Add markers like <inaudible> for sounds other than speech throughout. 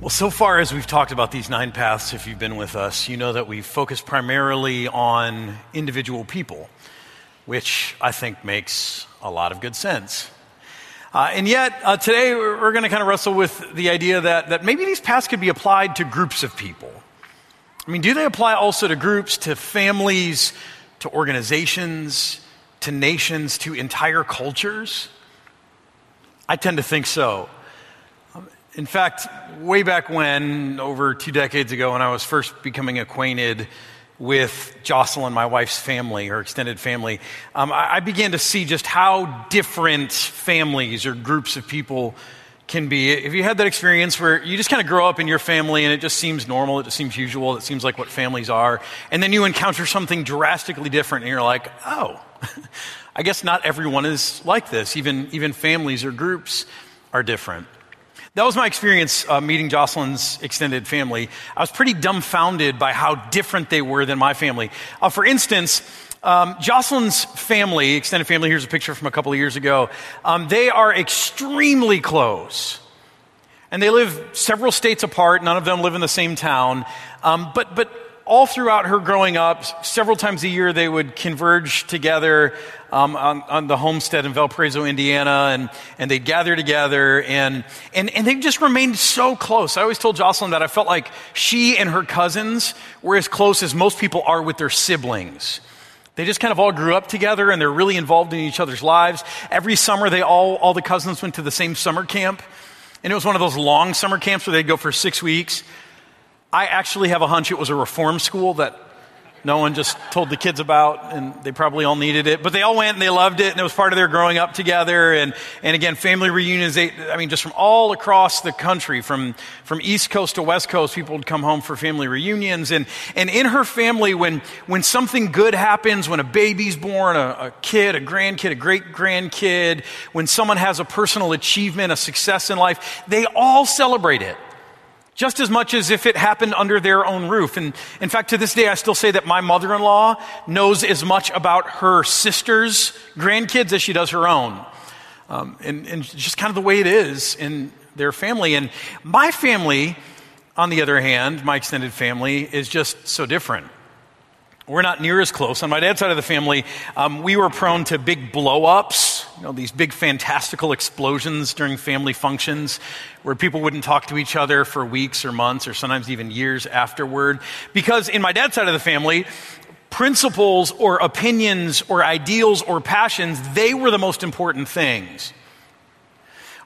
Well, so far as we've talked about these nine paths, if you've been with us, you know that we've focused primarily on individual people, which I think makes a lot of good sense. Uh, and yet, uh, today we're going to kind of wrestle with the idea that, that maybe these paths could be applied to groups of people. I mean, do they apply also to groups, to families, to organizations, to nations, to entire cultures? I tend to think so. In fact, way back when, over two decades ago, when I was first becoming acquainted with Jocelyn, my wife's family, her extended family, um, I, I began to see just how different families or groups of people can be. If you had that experience where you just kind of grow up in your family and it just seems normal, it just seems usual, it seems like what families are, and then you encounter something drastically different and you're like, oh, <laughs> I guess not everyone is like this. Even, even families or groups are different. That was my experience uh, meeting Jocelyn's extended family. I was pretty dumbfounded by how different they were than my family. Uh, for instance, um, Jocelyn's family, extended family, here's a picture from a couple of years ago. Um, they are extremely close. And they live several states apart. None of them live in the same town. Um, but, but all throughout her growing up, several times a year, they would converge together um, on, on, the homestead in Valparaiso, Indiana, and, and they'd gather together, and, and, and they just remained so close. I always told Jocelyn that I felt like she and her cousins were as close as most people are with their siblings. They just kind of all grew up together and they're really involved in each other's lives. Every summer, they all, all the cousins went to the same summer camp. And it was one of those long summer camps where they'd go for six weeks. I actually have a hunch it was a reform school that no one just told the kids about, and they probably all needed it. But they all went and they loved it, and it was part of their growing up together. And, and again, family reunions, they, I mean, just from all across the country, from, from East Coast to West Coast, people would come home for family reunions. And, and in her family, when, when something good happens, when a baby's born, a, a kid, a grandkid, a great grandkid, when someone has a personal achievement, a success in life, they all celebrate it just as much as if it happened under their own roof. And in fact, to this day, I still say that my mother in law knows as much about her sister's grandkids as she does her own. Um, and, and just kind of the way it is in their family. And my family, on the other hand, my extended family, is just so different. We're not near as close. On my dad's side of the family, um, we were prone to big blow ups, you know, these big fantastical explosions during family functions where people wouldn't talk to each other for weeks or months or sometimes even years afterward. Because in my dad's side of the family, principles or opinions or ideals or passions, they were the most important things.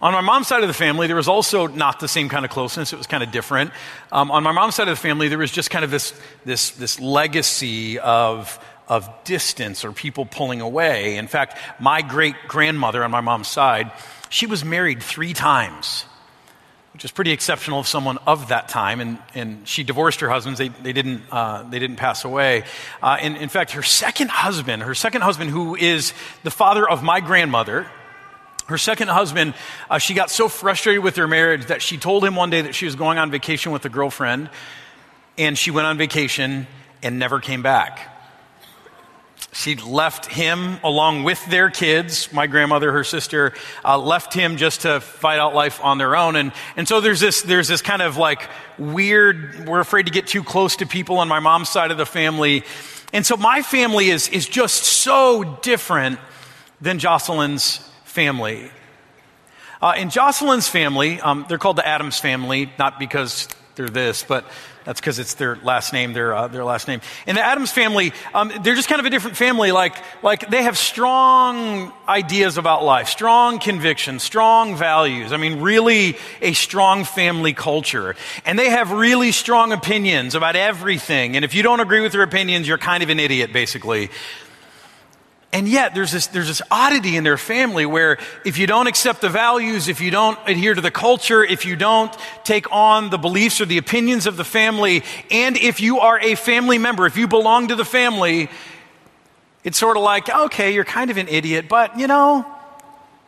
On my mom's side of the family, there was also not the same kind of closeness. It was kind of different. Um, on my mom's side of the family, there was just kind of this, this, this legacy of, of distance or people pulling away. In fact, my great grandmother on my mom's side, she was married three times, which is pretty exceptional of someone of that time. And, and she divorced her husbands. They, they, didn't, uh, they didn't pass away. Uh, and in fact, her second husband, her second husband, who is the father of my grandmother, her second husband, uh, she got so frustrated with her marriage that she told him one day that she was going on vacation with a girlfriend, and she went on vacation and never came back. She left him along with their kids, my grandmother, her sister, uh, left him just to fight out life on their own. And, and so there's this, there's this kind of like weird, we're afraid to get too close to people on my mom's side of the family. And so my family is, is just so different than Jocelyn's family. Uh, in Jocelyn's family, um, they're called the Adams family, not because they're this, but that's because it's their last name, their, uh, their last name. In the Adams family, um, they're just kind of a different family. Like, like they have strong ideas about life, strong convictions, strong values. I mean, really a strong family culture. And they have really strong opinions about everything. And if you don't agree with their opinions, you're kind of an idiot, basically. And yet, there's this, there's this oddity in their family where if you don't accept the values, if you don't adhere to the culture, if you don't take on the beliefs or the opinions of the family, and if you are a family member, if you belong to the family, it's sort of like, okay, you're kind of an idiot, but you know,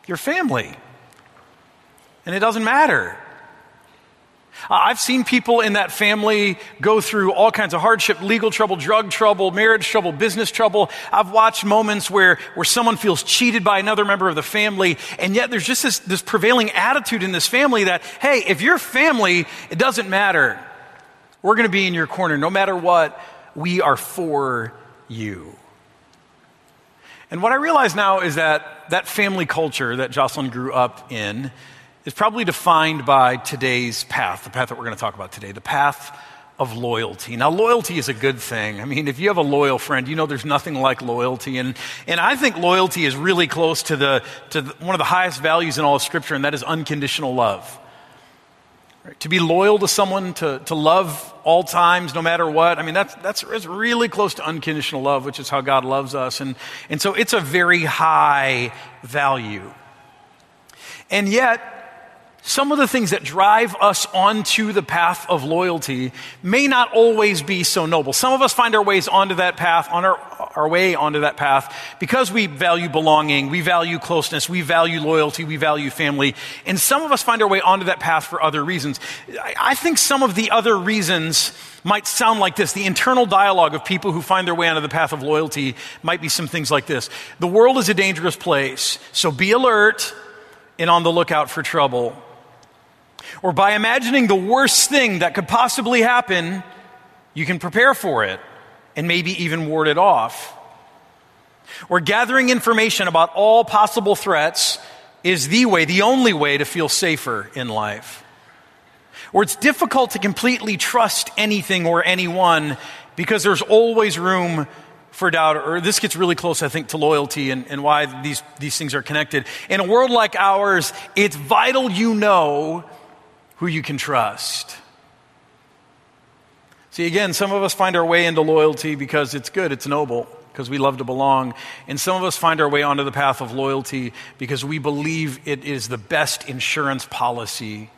you're family. And it doesn't matter. I've seen people in that family go through all kinds of hardship, legal trouble, drug trouble, marriage trouble, business trouble. I've watched moments where, where someone feels cheated by another member of the family, and yet there's just this, this prevailing attitude in this family that, hey, if you're family, it doesn't matter. We're going to be in your corner no matter what. We are for you. And what I realize now is that that family culture that Jocelyn grew up in is probably defined by today's path, the path that we're going to talk about today, the path of loyalty. Now, loyalty is a good thing. I mean, if you have a loyal friend, you know there's nothing like loyalty. And, and I think loyalty is really close to, the, to the, one of the highest values in all of Scripture, and that is unconditional love. Right? To be loyal to someone, to, to love all times, no matter what. I mean, that's, that's, that's really close to unconditional love, which is how God loves us. And, and so it's a very high value. And yet, some of the things that drive us onto the path of loyalty may not always be so noble. Some of us find our ways onto that path, on our, our way onto that path, because we value belonging, we value closeness, we value loyalty, we value family. And some of us find our way onto that path for other reasons. I, I think some of the other reasons might sound like this. The internal dialogue of people who find their way onto the path of loyalty might be some things like this. The world is a dangerous place, so be alert and on the lookout for trouble. Or by imagining the worst thing that could possibly happen, you can prepare for it and maybe even ward it off. Or gathering information about all possible threats is the way, the only way to feel safer in life. Or it's difficult to completely trust anything or anyone because there's always room for doubt, or this gets really close, I think, to loyalty and, and why these, these things are connected. In a world like ours, it's vital you know who you can trust. See, again, some of us find our way into loyalty because it's good, it's noble, because we love to belong. And some of us find our way onto the path of loyalty because we believe it is the best insurance policy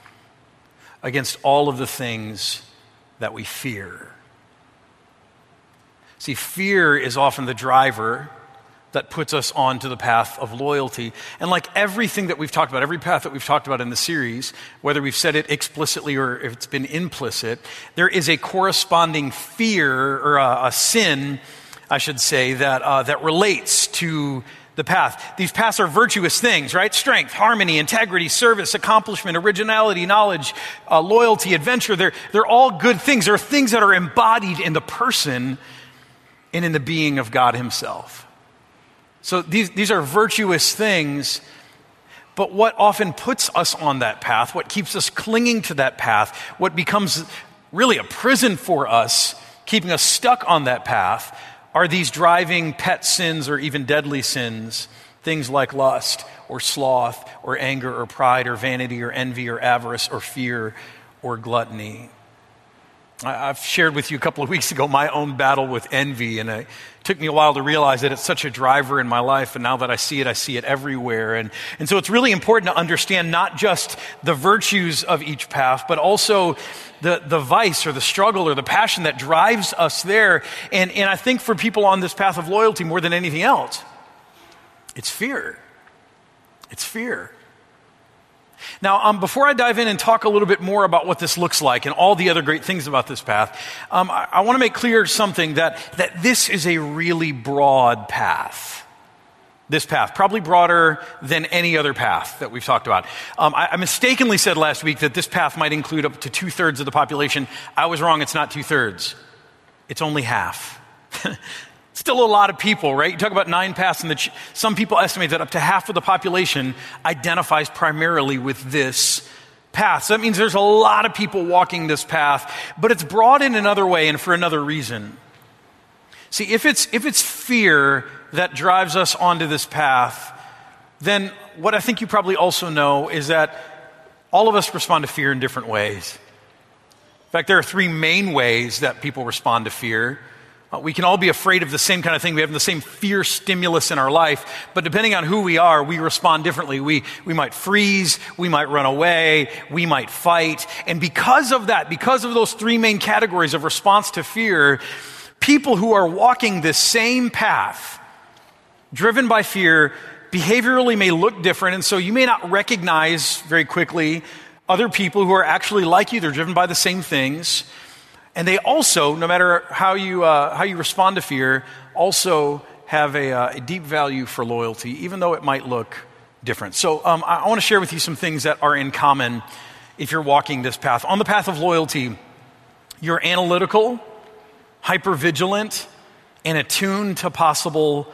against all of the things that we fear. See, fear is often the driver that puts us onto the path of loyalty. And like everything that we've talked about, every path that we've talked about in the series, whether we've said it explicitly or if it's been implicit, there is a corresponding fear or a, a sin, I should say, that, uh, that relates to the path. These paths are virtuous things, right? Strength, harmony, integrity, service, accomplishment, originality, knowledge, uh, loyalty, adventure. They're, they're all good things. They're things that are embodied in the person and in the being of God Himself. So these, these are virtuous things, but what often puts us on that path, what keeps us clinging to that path, what becomes really a prison for us, keeping us stuck on that path, are these driving pet sins or even deadly sins, things like lust or sloth or anger or pride or vanity or envy or avarice or fear or gluttony. I've shared with you a couple of weeks ago my own battle with envy, and it took me a while to realize that it's such a driver in my life. And now that I see it, I see it everywhere. And, and so it's really important to understand not just the virtues of each path, but also the, the vice or the struggle or the passion that drives us there. And, and I think for people on this path of loyalty more than anything else, it's fear. It's fear. Now, um, before I dive in and talk a little bit more about what this looks like and all the other great things about this path, um, I, I want to make clear something that, that this is a really broad path. This path, probably broader than any other path that we've talked about. Um, I, I mistakenly said last week that this path might include up to two thirds of the population. I was wrong, it's not two thirds, it's only half. <laughs> Still a lot of people, right? You talk about nine paths, and ch- some people estimate that up to half of the population identifies primarily with this path. So that means there's a lot of people walking this path, but it's broad in another way and for another reason. See, if it's, if it's fear that drives us onto this path, then what I think you probably also know is that all of us respond to fear in different ways. In fact, there are three main ways that people respond to fear. Uh, we can all be afraid of the same kind of thing. We have the same fear stimulus in our life, but depending on who we are, we respond differently. We, we might freeze, we might run away, we might fight. And because of that, because of those three main categories of response to fear, people who are walking the same path, driven by fear, behaviorally may look different. And so you may not recognize very quickly other people who are actually like you. They're driven by the same things. And they also, no matter how you, uh, how you respond to fear, also have a, uh, a, deep value for loyalty, even though it might look different. So um, I, I want to share with you some things that are in common if you're walking this path. On the path of loyalty, you're analytical, hyper vigilant, and attuned to possible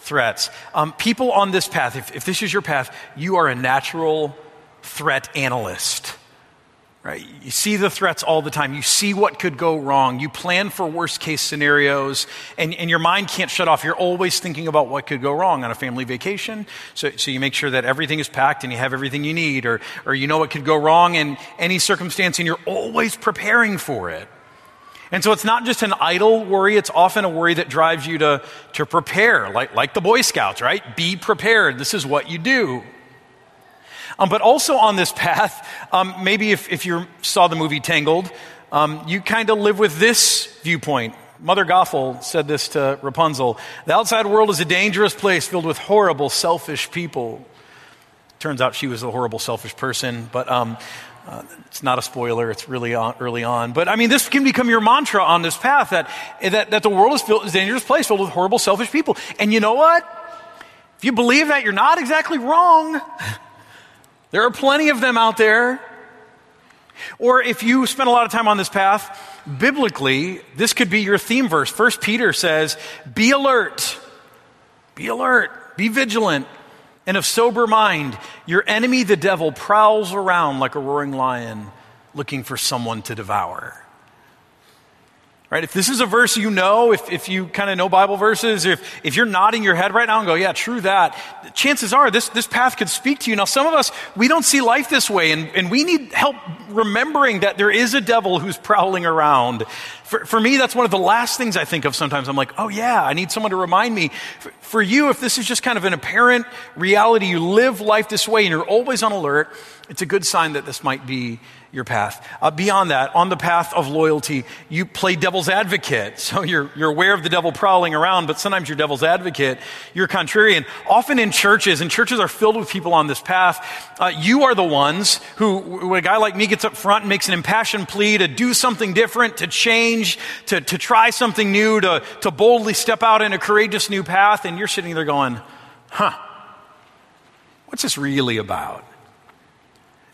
threats. Um, people on this path, if, if this is your path, you are a natural threat analyst. Right? You see the threats all the time. You see what could go wrong. You plan for worst case scenarios, and, and your mind can't shut off. You're always thinking about what could go wrong on a family vacation. So, so you make sure that everything is packed and you have everything you need, or, or you know what could go wrong in any circumstance, and you're always preparing for it. And so it's not just an idle worry, it's often a worry that drives you to, to prepare, like, like the Boy Scouts, right? Be prepared. This is what you do. Um, but also on this path, um, maybe if, if you saw the movie Tangled, um, you kind of live with this viewpoint. Mother Gothel said this to Rapunzel The outside world is a dangerous place filled with horrible, selfish people. Turns out she was a horrible, selfish person, but um, uh, it's not a spoiler, it's really on, early on. But I mean, this can become your mantra on this path that, that, that the world is, filled, is a dangerous place filled with horrible, selfish people. And you know what? If you believe that, you're not exactly wrong. <laughs> There are plenty of them out there. Or if you spend a lot of time on this path, biblically, this could be your theme verse. First Peter says, Be alert, be alert, be vigilant, and of sober mind. Your enemy, the devil, prowls around like a roaring lion looking for someone to devour. Right? If this is a verse you know, if, if you kind of know Bible verses, if, if you're nodding your head right now and go, yeah, true that, chances are this, this path could speak to you. Now, some of us, we don't see life this way, and, and we need help remembering that there is a devil who's prowling around. For, for me, that's one of the last things I think of sometimes. I'm like, oh, yeah, I need someone to remind me. For, for you, if this is just kind of an apparent reality, you live life this way and you're always on alert, it's a good sign that this might be your path. Uh, beyond that, on the path of loyalty, you play devil's advocate. <laughs> So you're, you're aware of the devil prowling around, but sometimes you're devil's advocate. You're contrarian. Often in churches, and churches are filled with people on this path, uh, you are the ones who, when a guy like me gets up front and makes an impassioned plea to do something different, to change, to, to try something new, to, to boldly step out in a courageous new path, and you're sitting there going, huh, what's this really about?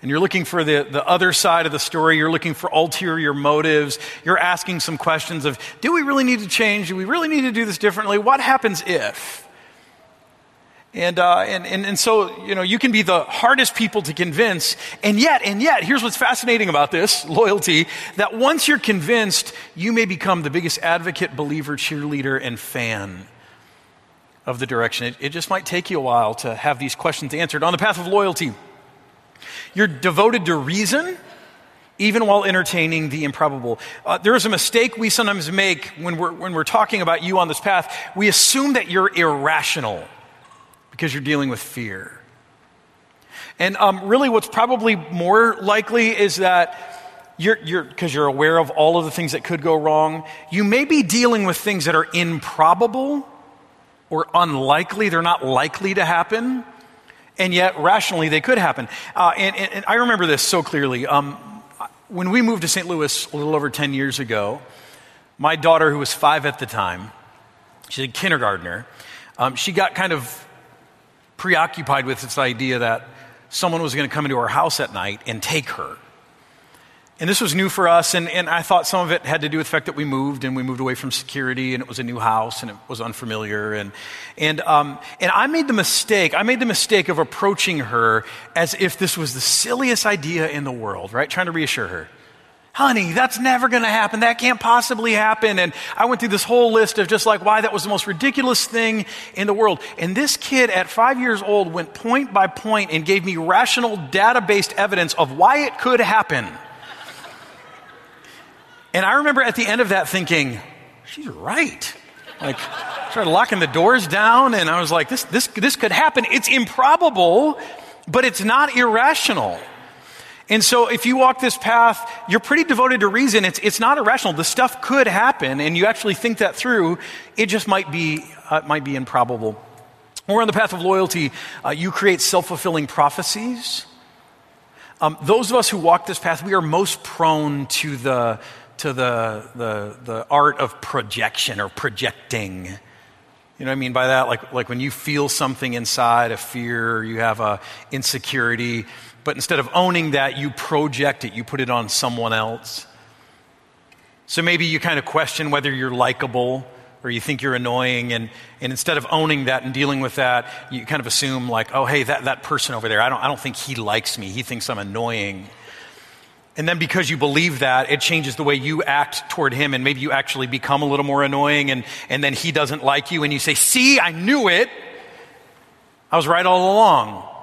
and you're looking for the, the other side of the story, you're looking for ulterior motives, you're asking some questions of do we really need to change? Do we really need to do this differently? What happens if? And, uh, and, and, and so, you know, you can be the hardest people to convince. And yet, and yet, here's what's fascinating about this <laughs> loyalty that once you're convinced, you may become the biggest advocate, believer, cheerleader, and fan of the direction. It, it just might take you a while to have these questions answered. On the path of loyalty, you're devoted to reason, even while entertaining the improbable. Uh, there is a mistake we sometimes make when we're, when we're talking about you on this path. We assume that you're irrational because you're dealing with fear. And um, really, what's probably more likely is that you're, because you're, you're aware of all of the things that could go wrong, you may be dealing with things that are improbable or unlikely. They're not likely to happen and yet rationally they could happen. Uh, and, and, and, I remember this so clearly. Um, when we moved to St. Louis a little over 10 years ago, my daughter, who was five at the time, she's a kindergartner, um, she got kind of preoccupied with this idea that someone was going to come into our house at night and take her. And this was new for us, and, and I thought some of it had to do with the fact that we moved and we moved away from security and it was a new house and it was unfamiliar. And, and, um, and I made the mistake, I made the mistake of approaching her as if this was the silliest idea in the world, right? Trying to reassure her. Honey, that's never going to happen. That can't possibly happen. And I went through this whole list of just like why that was the most ridiculous thing in the world. And this kid at five years old went point by point and gave me rational, data based evidence of why it could happen. And I remember at the end of that thinking, she's right. Like, started locking the doors down, and I was like, this, this, this could happen. It's improbable, but it's not irrational. And so, if you walk this path, you're pretty devoted to reason. It's, it's not irrational. The stuff could happen, and you actually think that through. It just might be, uh, might be improbable. Or on the path of loyalty, uh, you create self fulfilling prophecies. Um, those of us who walk this path, we are most prone to the, to the, the, the art of projection or projecting. You know what I mean by that? Like, like when you feel something inside, a fear, you have a insecurity, but instead of owning that, you project it, you put it on someone else. So maybe you kind of question whether you're likable or you think you're annoying, and, and instead of owning that and dealing with that, you kind of assume, like, oh, hey, that, that person over there, I don't, I don't think he likes me. He thinks I'm annoying. And then because you believe that, it changes the way you act toward him, and maybe you actually become a little more annoying, and, and then he doesn't like you, and you say, See, I knew it. I was right all along.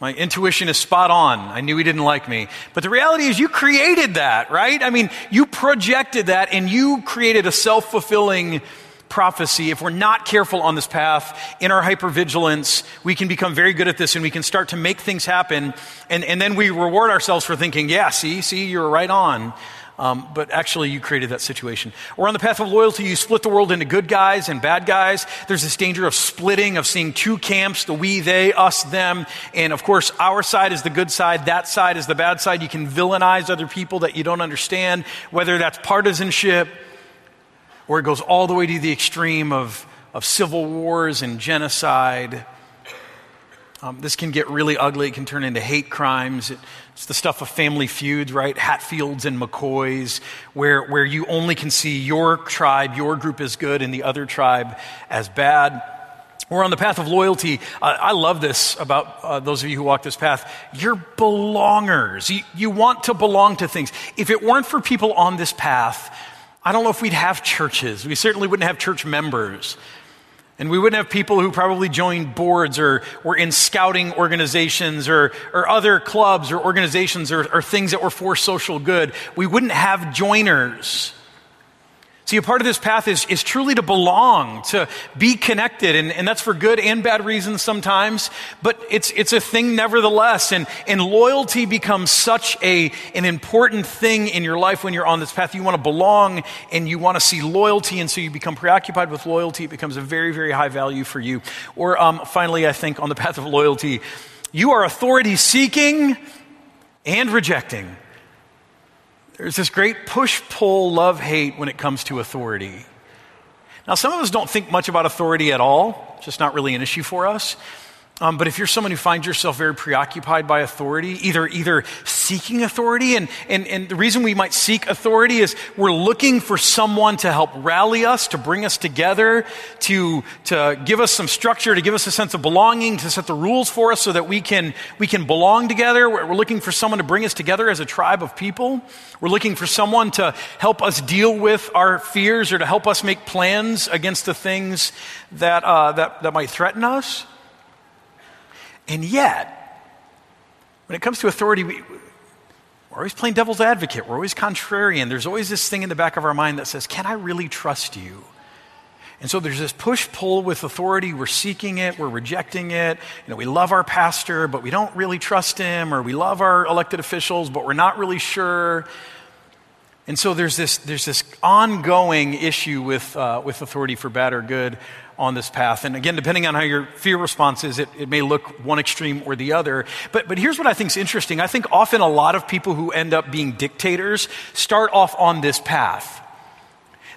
My intuition is spot on. I knew he didn't like me. But the reality is, you created that, right? I mean, you projected that and you created a self fulfilling prophecy. If we're not careful on this path, in our hypervigilance, we can become very good at this and we can start to make things happen. And, and then we reward ourselves for thinking, yeah, see, see, you're right on. Um, but actually, you created that situation. Or on the path of loyalty, you split the world into good guys and bad guys. There's this danger of splitting, of seeing two camps the we, they, us, them. And of course, our side is the good side, that side is the bad side. You can villainize other people that you don't understand, whether that's partisanship or it goes all the way to the extreme of, of civil wars and genocide. Um, this can get really ugly. It can turn into hate crimes. It, it's the stuff of family feuds, right? Hatfields and McCoys, where, where you only can see your tribe, your group as good, and the other tribe as bad. We're on the path of loyalty. Uh, I love this about uh, those of you who walk this path. You're belongers. You, you want to belong to things. If it weren't for people on this path, I don't know if we'd have churches. We certainly wouldn't have church members. And we wouldn't have people who probably joined boards or were in scouting organizations or, or other clubs or organizations or, or things that were for social good. We wouldn't have joiners. See, a part of this path is, is truly to belong, to be connected, and, and that's for good and bad reasons sometimes, but it's, it's a thing nevertheless. And, and loyalty becomes such a, an important thing in your life when you're on this path. You want to belong and you want to see loyalty, and so you become preoccupied with loyalty. It becomes a very, very high value for you. Or um, finally, I think on the path of loyalty, you are authority seeking and rejecting. There's this great push pull love hate when it comes to authority. Now, some of us don't think much about authority at all, it's just not really an issue for us. Um, but if you're someone who finds yourself very preoccupied by authority, either, either seeking authority, and, and, and the reason we might seek authority is we're looking for someone to help rally us, to bring us together, to, to give us some structure, to give us a sense of belonging, to set the rules for us so that we can, we can belong together. We're, we're looking for someone to bring us together as a tribe of people. We're looking for someone to help us deal with our fears or to help us make plans against the things that, uh, that, that might threaten us. And yet, when it comes to authority, we, we're always playing devil's advocate. We're always contrarian. There's always this thing in the back of our mind that says, Can I really trust you? And so there's this push pull with authority. We're seeking it, we're rejecting it. You know, we love our pastor, but we don't really trust him, or we love our elected officials, but we're not really sure. And so there's this, there's this ongoing issue with, uh, with authority for bad or good on this path. And again, depending on how your fear response is, it, it may look one extreme or the other. But, but here's what I think is interesting. I think often a lot of people who end up being dictators start off on this path.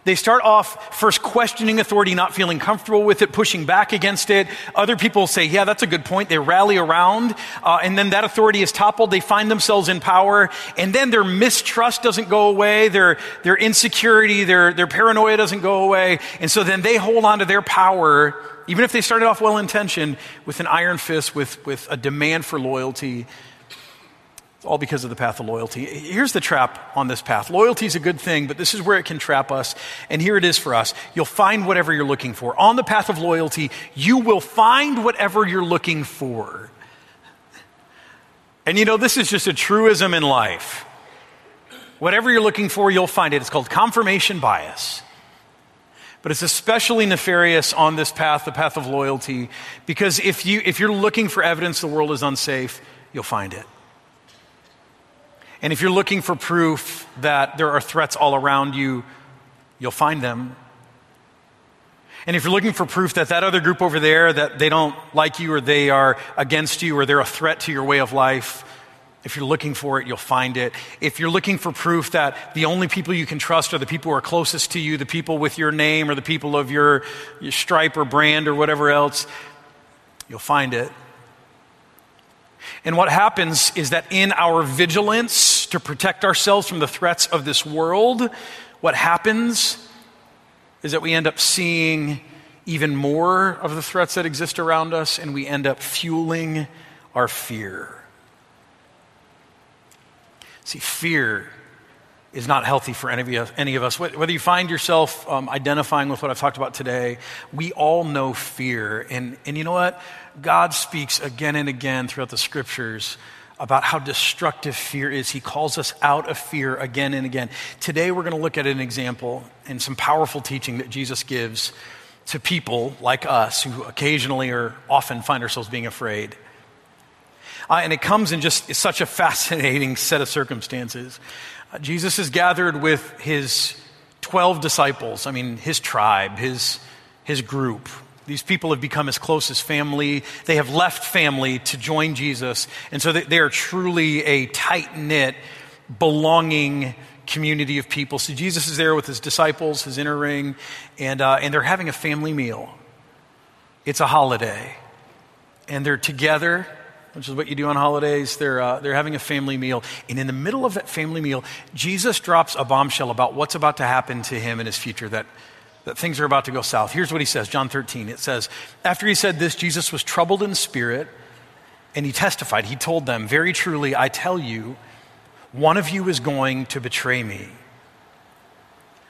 They start off first questioning authority, not feeling comfortable with it, pushing back against it. Other people say, yeah, that's a good point. They rally around, uh, and then that authority is toppled. They find themselves in power, and then their mistrust doesn't go away. Their, their insecurity, their, their paranoia doesn't go away. And so then they hold on to their power, even if they started off well intentioned, with an iron fist, with, with a demand for loyalty all because of the path of loyalty. Here's the trap on this path. Loyalty is a good thing, but this is where it can trap us. And here it is for us. You'll find whatever you're looking for. On the path of loyalty, you will find whatever you're looking for. And you know, this is just a truism in life. Whatever you're looking for, you'll find it. It's called confirmation bias. But it's especially nefarious on this path, the path of loyalty, because if, you, if you're looking for evidence the world is unsafe, you'll find it. And if you're looking for proof that there are threats all around you, you'll find them. And if you're looking for proof that that other group over there, that they don't like you or they are against you or they're a threat to your way of life, If you're looking for it, you'll find it. If you're looking for proof that the only people you can trust are the people who are closest to you, the people with your name or the people of your, your stripe or brand or whatever else, you'll find it. And what happens is that in our vigilance to protect ourselves from the threats of this world, what happens is that we end up seeing even more of the threats that exist around us and we end up fueling our fear. See, fear is not healthy for any of, any of us. Whether you find yourself um, identifying with what I've talked about today, we all know fear. And, and you know what? God speaks again and again throughout the scriptures about how destructive fear is. He calls us out of fear again and again. Today, we're going to look at an example and some powerful teaching that Jesus gives to people like us who occasionally or often find ourselves being afraid. Uh, and it comes in just such a fascinating set of circumstances. Uh, Jesus is gathered with his 12 disciples, I mean, his tribe, his, his group. These people have become as close as family. They have left family to join Jesus. And so they, are truly a tight knit, belonging community of people. So Jesus is there with his disciples, his inner ring, and, uh, and they're having a family meal. It's a holiday. And they're together which is what you do on holidays. They're, uh, they're having a family meal. And in the middle of that family meal, Jesus drops a bombshell about what's about to happen to him in his future, that, that things are about to go south. Here's what he says John 13. It says, After he said this, Jesus was troubled in spirit, and he testified. He told them, Very truly, I tell you, one of you is going to betray me.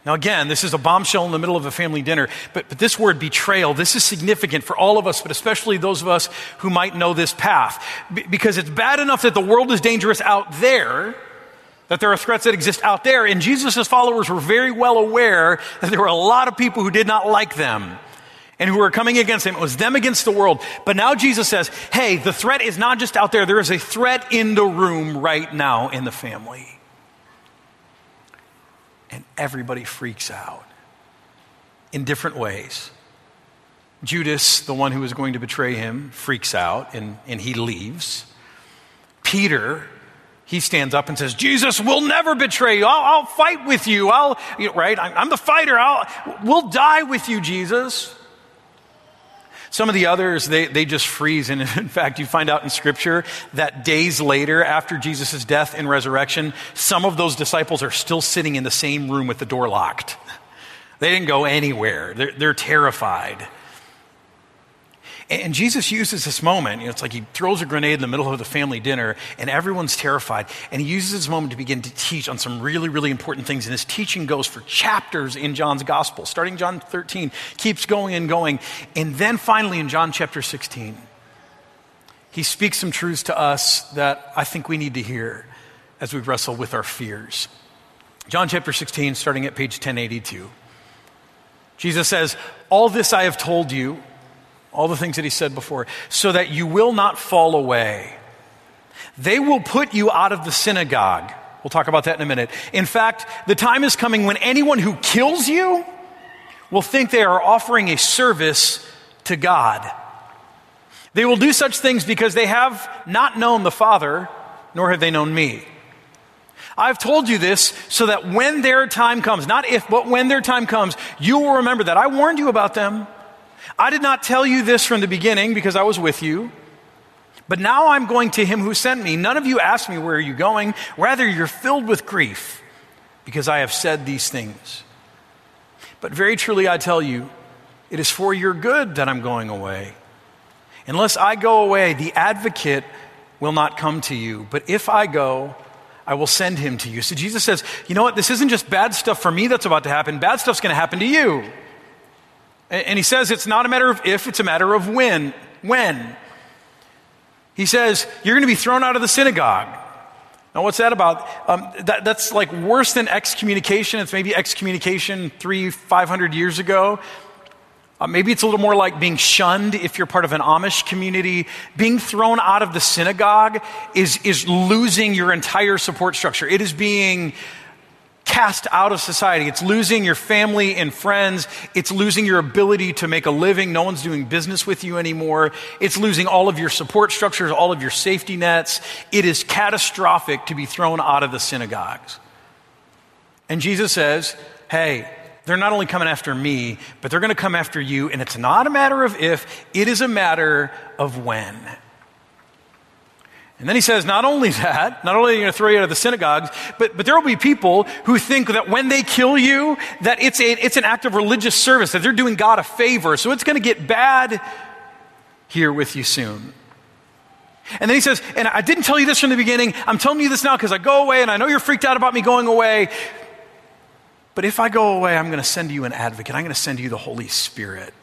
Now, again, this is a bombshell in the middle of a family dinner, but, but this word betrayal, this is significant for all of us, but especially those of us who might know this path. B- because it's bad enough that the world is dangerous out there, that there are threats that exist out there, and Jesus' followers were very well aware that there were a lot of people who did not like them and who were coming against him. It was them against the world. But now Jesus says, hey, the threat is not just out there, there is a threat in the room right now in the family and everybody freaks out in different ways. Judas, the one who was going to betray him, freaks out and, and he leaves. Peter, he stands up and says, Jesus will never betray you. I'll, I'll fight with you. I'll, you know, right? I'm, I'm the fighter. I'll, we'll die with you, Jesus. Some of the others, they, they just freeze. And <laughs> in fact, you find out in Scripture that days later, after Jesus' death and resurrection, some of those disciples are still sitting in the same room with the door locked. They didn't go anywhere, they're, they're terrified. And Jesus uses this moment. You know, it's like he throws a grenade in the middle of the family dinner, and everyone's terrified. And he uses this moment to begin to teach on some really, really important things. And his teaching goes for chapters in John's gospel, starting John 13, keeps going and going. And then finally, in John chapter 16, he speaks some truths to us that I think we need to hear as we wrestle with our fears. John chapter 16, starting at page 1082. Jesus says, All this I have told you all the things that he said before, so that you will not fall away. They will put you out of the synagogue. We'll talk about that in a minute. In fact, the time is coming when anyone who kills you will think they are offering a service to God. They will do such things because they have not known the Father, nor have they known me. I've told you this so that when their time comes, not if, but when their time comes, you will remember that I warned you about them. I did not tell you this from the beginning because I was with you. But now I'm going to him who sent me. None of you asked me, Where are you going? Rather, you're filled with grief because I have said these things. But very truly, I tell you, it is for your good that I'm going away. Unless I go away, the advocate will not come to you. But if I go, I will send him to you. So Jesus says, You know what? This isn't just bad stuff for me that's about to happen, bad stuff's going to happen to you. And he says it's not a matter of if, it's a matter of when. When. He says, You're going to be thrown out of the synagogue. Now, what's that about? Um, that, that's like worse than excommunication. It's maybe excommunication three, 500 years ago. Uh, maybe it's a little more like being shunned if you're part of an Amish community. Being thrown out of the synagogue is, is losing your entire support structure. It is being cast out of society. It's losing your family and friends. It's losing your ability to make a living. No one's doing business with you anymore. It's losing all of your support structures, all of your safety nets. It is catastrophic to be thrown out of the synagogues. And Jesus says, hey, they're not only coming after me, but they're going to come after you. And it's not a matter of if, it is a matter of when. And then he says, not only that, not only are you going to throw you out of the synagogues, but, but there will be people who think that when they kill you, that it's, a, it's an act of religious service, that they're doing God a favor. So it's going to get bad here with you soon. And then he says, and I didn't tell you this from the beginning. I'm telling you this now because I go away and I know you're freaked out about me going away. But if I go away, I'm going to send you an advocate. I'm going to send you the Holy Spirit.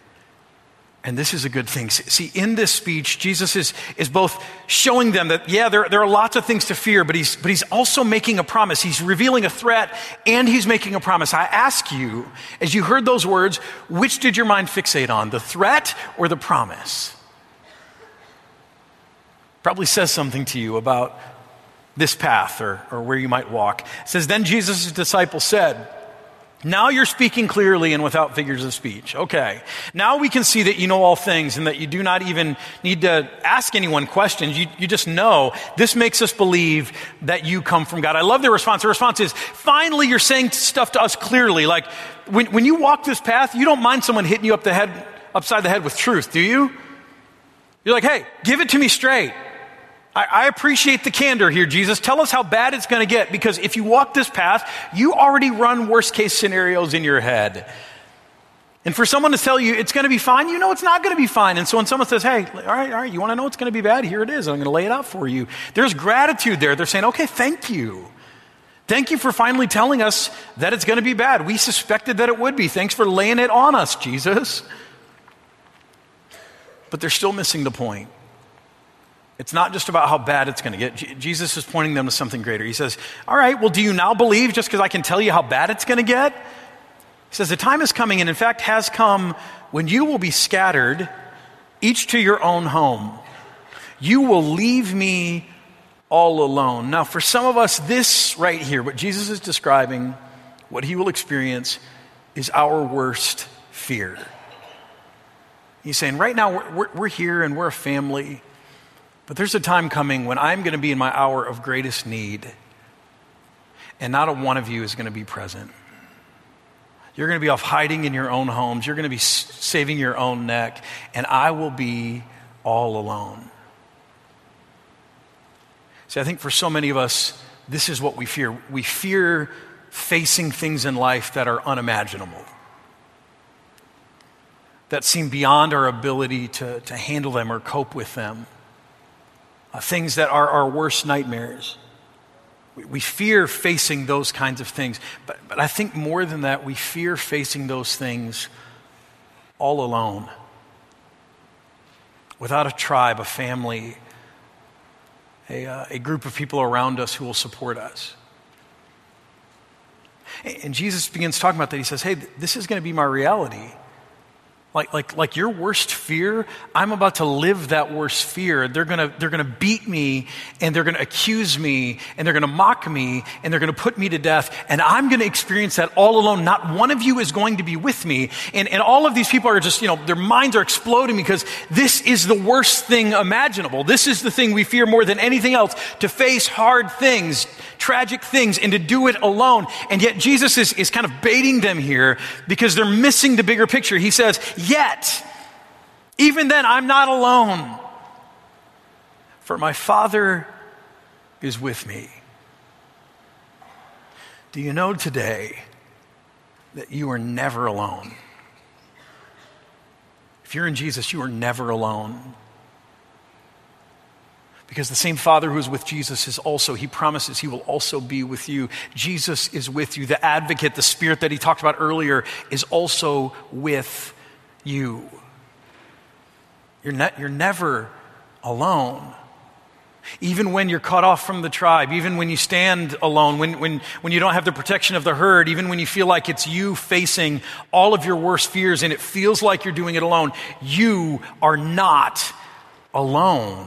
And this is a good thing. See, in this speech, Jesus is, is both showing them that, yeah, there, there are lots of things to fear, but he's, but he's also making a promise. He's revealing a threat and he's making a promise. I ask you, as you heard those words, which did your mind fixate on, the threat or the promise? Probably says something to you about this path or, or where you might walk. It says, Then Jesus' disciples said, now you're speaking clearly and without figures of speech. Okay. Now we can see that you know all things and that you do not even need to ask anyone questions. You, you just know. This makes us believe that you come from God. I love their response. Their response is, finally you're saying stuff to us clearly. Like, when, when you walk this path, you don't mind someone hitting you up the head, upside the head with truth, do you? You're like, hey, give it to me straight. I, appreciate the candor here, Jesus. Tell us how bad it's going to get because if you walk this path, you already run worst case scenarios in your head. And for someone to tell you it's going to be fine, you know it's not going to be fine. And so when someone says, hey, all right, all right, you want to know it's going to be bad? Here it is. I'm going to lay it out for you. There's gratitude there. They're saying, okay, thank you. Thank you for finally telling us that it's going to be bad. We suspected that it would be. Thanks for laying it on us, Jesus. But they're still missing the point. It's not just about how bad it's going to get. Jesus is pointing them to something greater. He says, All right, well, do you now believe just because I can tell you how bad it's going to get? He says, The time is coming, and in fact has come, when you will be scattered, each to your own home. You will leave me all alone. Now, for some of us, this right here, what Jesus is describing, what he will experience, is our worst fear. He's saying, Right now, we're, we're here and we're a family. But there's a time coming when I'm going to be in my hour of greatest need, and not a one of you is going to be present. You're going to be off hiding in your own homes. You're going to be saving your own neck, and I will be all alone. See, I think for so many of us, this is what we fear. We fear facing things in life that are unimaginable, that seem beyond our ability to, to handle them or cope with them uh, things that are our worst nightmares. We, we fear facing those kinds of things. But, but I think more than that, we fear facing those things all alone, without a tribe, a family, a, uh, a group of people around us who will support us. And Jesus begins talking about that. He says, Hey, this is going to be my reality. Like, like, like your worst fear, I'm about to live that worst fear. They're gonna, they're gonna beat me and they're gonna accuse me and they're gonna mock me and they're gonna put me to death and I'm gonna experience that all alone. Not one of you is going to be with me. And, and all of these people are just, you know, their minds are exploding because this is the worst thing imaginable. This is the thing we fear more than anything else to face hard things, tragic things and to do it alone. And yet Jesus is, is kind of baiting them here because they're missing the bigger picture. He says, Yet, even then, I'm not alone, for my Father is with me. Do you know today that you are never alone? If you're in Jesus, you are never alone. Because the same Father who is with Jesus is also, he promises he will also be with you. Jesus is with you. The advocate, the Spirit that he talked about earlier, is also with you. You're, ne- you're never alone. Even when you're cut off from the tribe, even when you stand alone, when, when, when you don't have the protection of the herd, even when you feel like it's you facing all of your worst fears and it feels like you're doing it alone, you are not alone.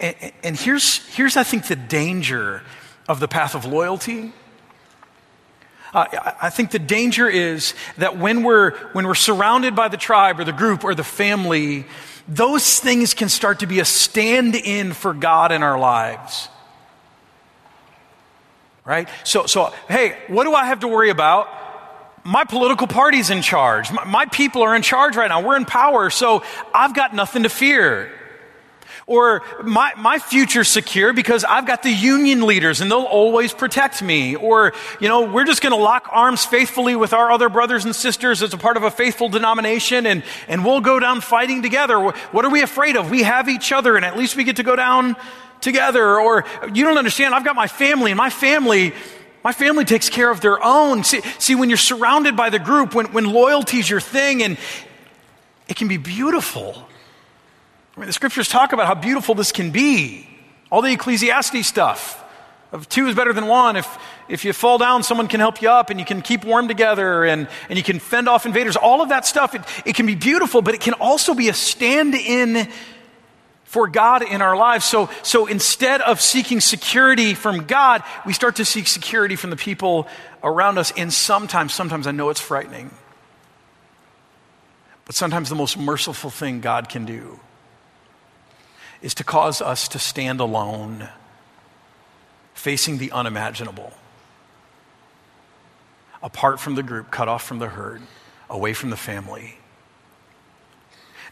And, and here's, here's, I think, the danger of the path of loyalty. Uh, I think the danger is that when we're, when we're surrounded by the tribe or the group or the family, those things can start to be a stand in for God in our lives. Right? So, so, hey, what do I have to worry about? My political party's in charge. My, my people are in charge right now. We're in power, so I've got nothing to fear. Or my, my future's secure because I've got the union leaders and they'll always protect me. Or, you know, we're just going to lock arms faithfully with our other brothers and sisters as a part of a faithful denomination and, and we'll go down fighting together. What are we afraid of? We have each other and at least we get to go down together. Or you don't understand. I've got my family and my family my family takes care of their own. See, see when you're surrounded by the group, when, when loyalty's your thing, and it can be beautiful. I mean, the scriptures talk about how beautiful this can be. All the Ecclesiastes stuff of two is better than one. If, if you fall down, someone can help you up and you can keep warm together and, and you can fend off invaders. All of that stuff, it, it can be beautiful, but it can also be a stand in for God in our lives. So, so instead of seeking security from God, we start to seek security from the people around us. And sometimes, sometimes I know it's frightening, but sometimes the most merciful thing God can do is to cause us to stand alone, facing the unimaginable, apart from the group, cut off from the herd, away from the family,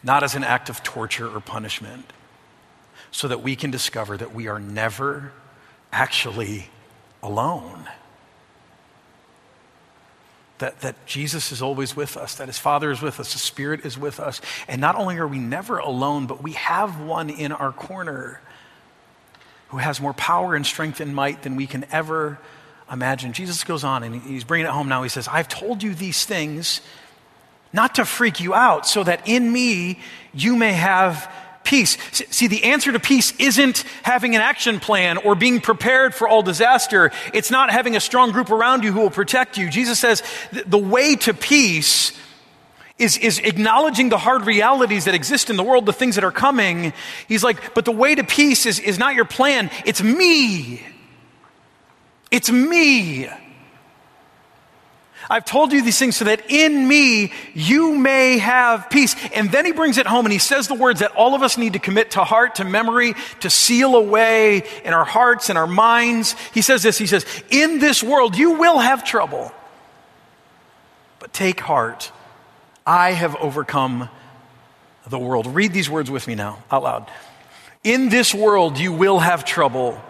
not as an act of torture or punishment, so that we can discover that we are never actually alone that, that Jesus is always with us, that his Father is with us, the Spirit is with us. And not only are we never alone, but we have one in our corner who has more power and strength and might than we can ever imagine. Jesus goes on and he's bringing it home now. He says, I've told you these things not to freak you out, so that in me you may have peace. See, the answer to peace isn't having an action plan or being prepared for all disaster. It's not having a strong group around you who will protect you. Jesus says the way to peace is, is acknowledging the hard realities that exist in the world, the things that are coming. He's like, but the way to peace is, is not your plan, it's me. It's me. I've told you these things so that in me you may have peace. And then he brings it home and he says the words that all of us need to commit to heart, to memory, to seal away in our hearts and our minds. He says this He says, In this world you will have trouble, but take heart. I have overcome the world. Read these words with me now, out loud. In this world you will have trouble,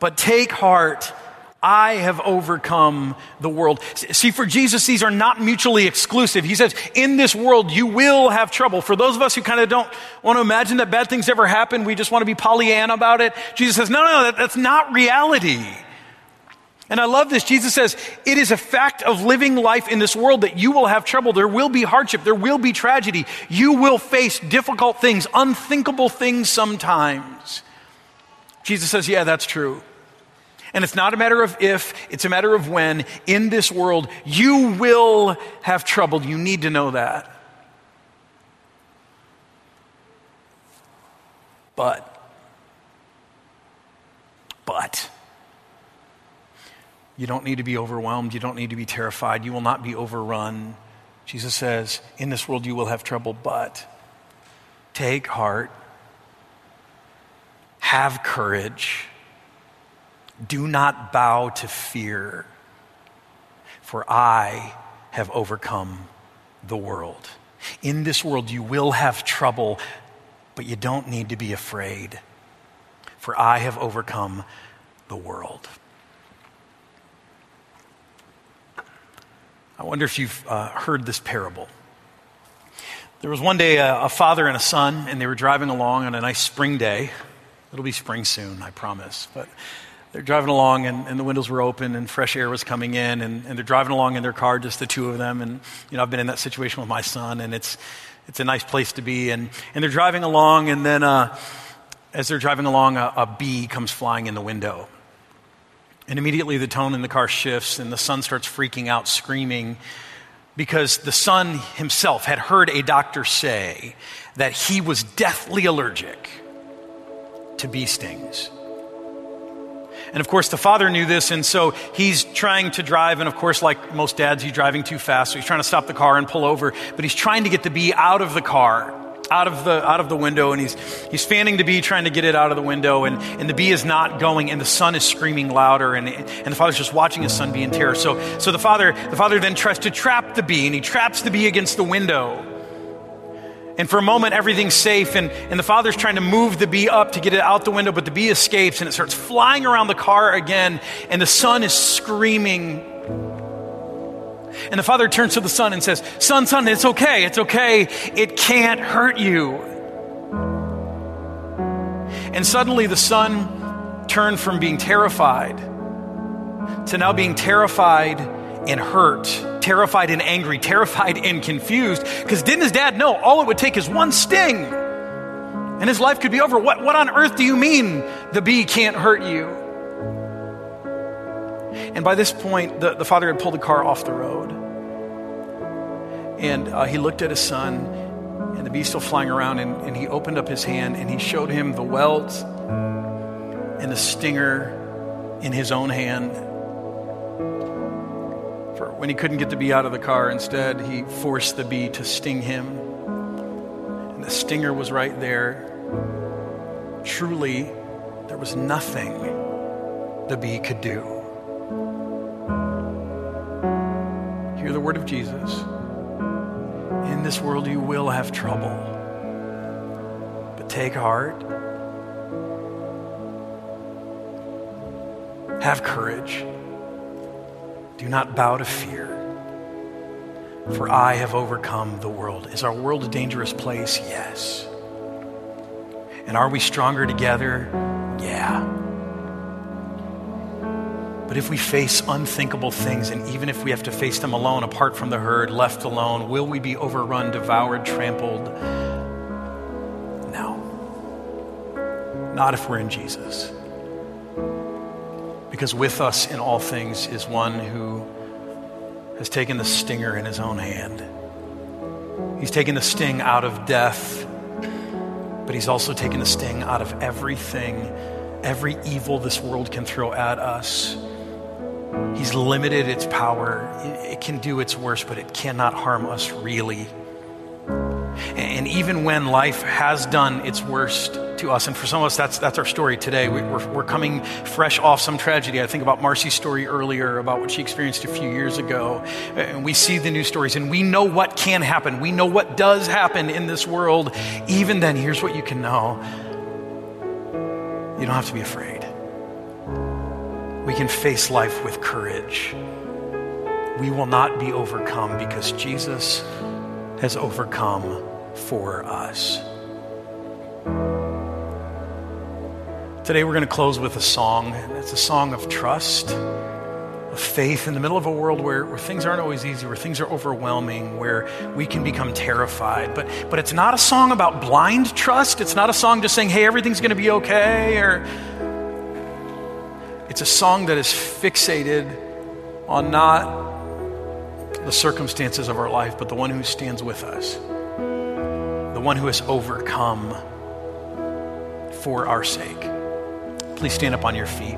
but take heart. I have overcome the world. See, for Jesus, these are not mutually exclusive. He says, in this world, you will have trouble. For those of us who kind of don't want to imagine that bad things ever happen, we just want to be Pollyanna about it. Jesus says, no, no, that, that's not reality. And I love this. Jesus says, it is a fact of living life in this world that you will have trouble. There will be hardship. There will be tragedy. You will face difficult things, unthinkable things sometimes. Jesus says, yeah, that's true. And it's not a matter of if, it's a matter of when. In this world, you will have trouble. You need to know that. But, but, you don't need to be overwhelmed. You don't need to be terrified. You will not be overrun. Jesus says, In this world you will have trouble, but take heart, have courage do not bow to fear, for I have overcome the world. In this world, you will have trouble, but you don't need to be afraid, for I have overcome the world. I wonder if you've uh, heard this parable. There was one day a, a father and a son, and they were driving along on a nice spring day. It'll be spring soon, I promise. But they're driving along and, and, the windows were open and fresh air was coming in and, and, they're driving along in their car just the two of them. And you know i've been in that situation with my son and it's it's a nice place to be. And, and they're driving along and then uh, as they're driving along a, a bee comes flying in the window. And immediately the tone in the car shifts and the son starts freaking out screaming because the son himself had heard a doctor say that he was deathly allergic to bee stings And of course, the father knew this, and so he's trying to drive. And of course, like most dads, he's driving too fast. So he's trying to stop the car and pull over, but he's trying to get the bee out of the car. Out of the out of the window, and he's he's fanning the bee, trying to get it out of the window, and, and the bee is not going, and the son is screaming louder, and, and the father's just watching his son be in terror. So so the father the father then tries to trap the bee, and he traps the bee against the window. And for a moment, everything's safe, and, and the father's trying to move the bee up to get it out the window, but the bee escapes and it starts flying around the car again, and the son is screaming. And the father turns to the son and says, Son, son, it's okay, it's okay, it can't hurt you. And suddenly the son turned from being terrified to now being terrified and hurt, terrified and angry, terrified and confused. Because didn't his dad know all it would take is one sting and his life could be over? What, what on earth do you mean the bee can't hurt you? And by this point, the, the father had pulled the car off the road. And uh, he looked at his son, and the bee still flying around, and, and he opened up his hand and he showed him the welt and the stinger in his own hand for when he couldn't get the bee out of the car, instead, he forced the bee to sting him. And the stinger was right there. Truly, there was nothing the bee could do. Hear the word of Jesus. In this world, you will have trouble. But take heart. Have courage. Do not bow to fear, for I have overcome the world. Is our world a dangerous place? Yes. And are we stronger together? Yeah. But if we face unthinkable things, and even if we have to face them alone, apart from the herd, left alone, will we be overrun, devoured, trampled? No. Not if we're in Jesus. Because with us in all things is one who has taken the stinger in his own hand. He's taken the sting out of death, but he's also taken the sting out of everything, every evil this world can throw at us. He's limited its power. It can do its worst, but it cannot harm us really. And even when life has done its worst to us, and for some of us, that's, that's our story today. We, are we're coming fresh off some tragedy. I think about Marcy's story earlier, about what she experienced a few years ago. And we see the news stories, and we know what can happen. We know what does happen in this world. Even then, here's what you can know you don't have to be afraid. We can face life with courage. We will not be overcome because Jesus has overcome for us. Today we're going to close with a song. It's a song of trust, of faith in the middle of a world where, where things aren't always easy, where things are overwhelming, where we can become terrified. But, but it's not a song about blind trust. It's not a song just saying, hey, everything's going to be okay. Or it's a song that is fixated on not the circumstances of our life, but the one who stands with us, the one who has overcome for our sake. Please stand up on your feet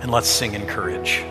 and let's sing in courage.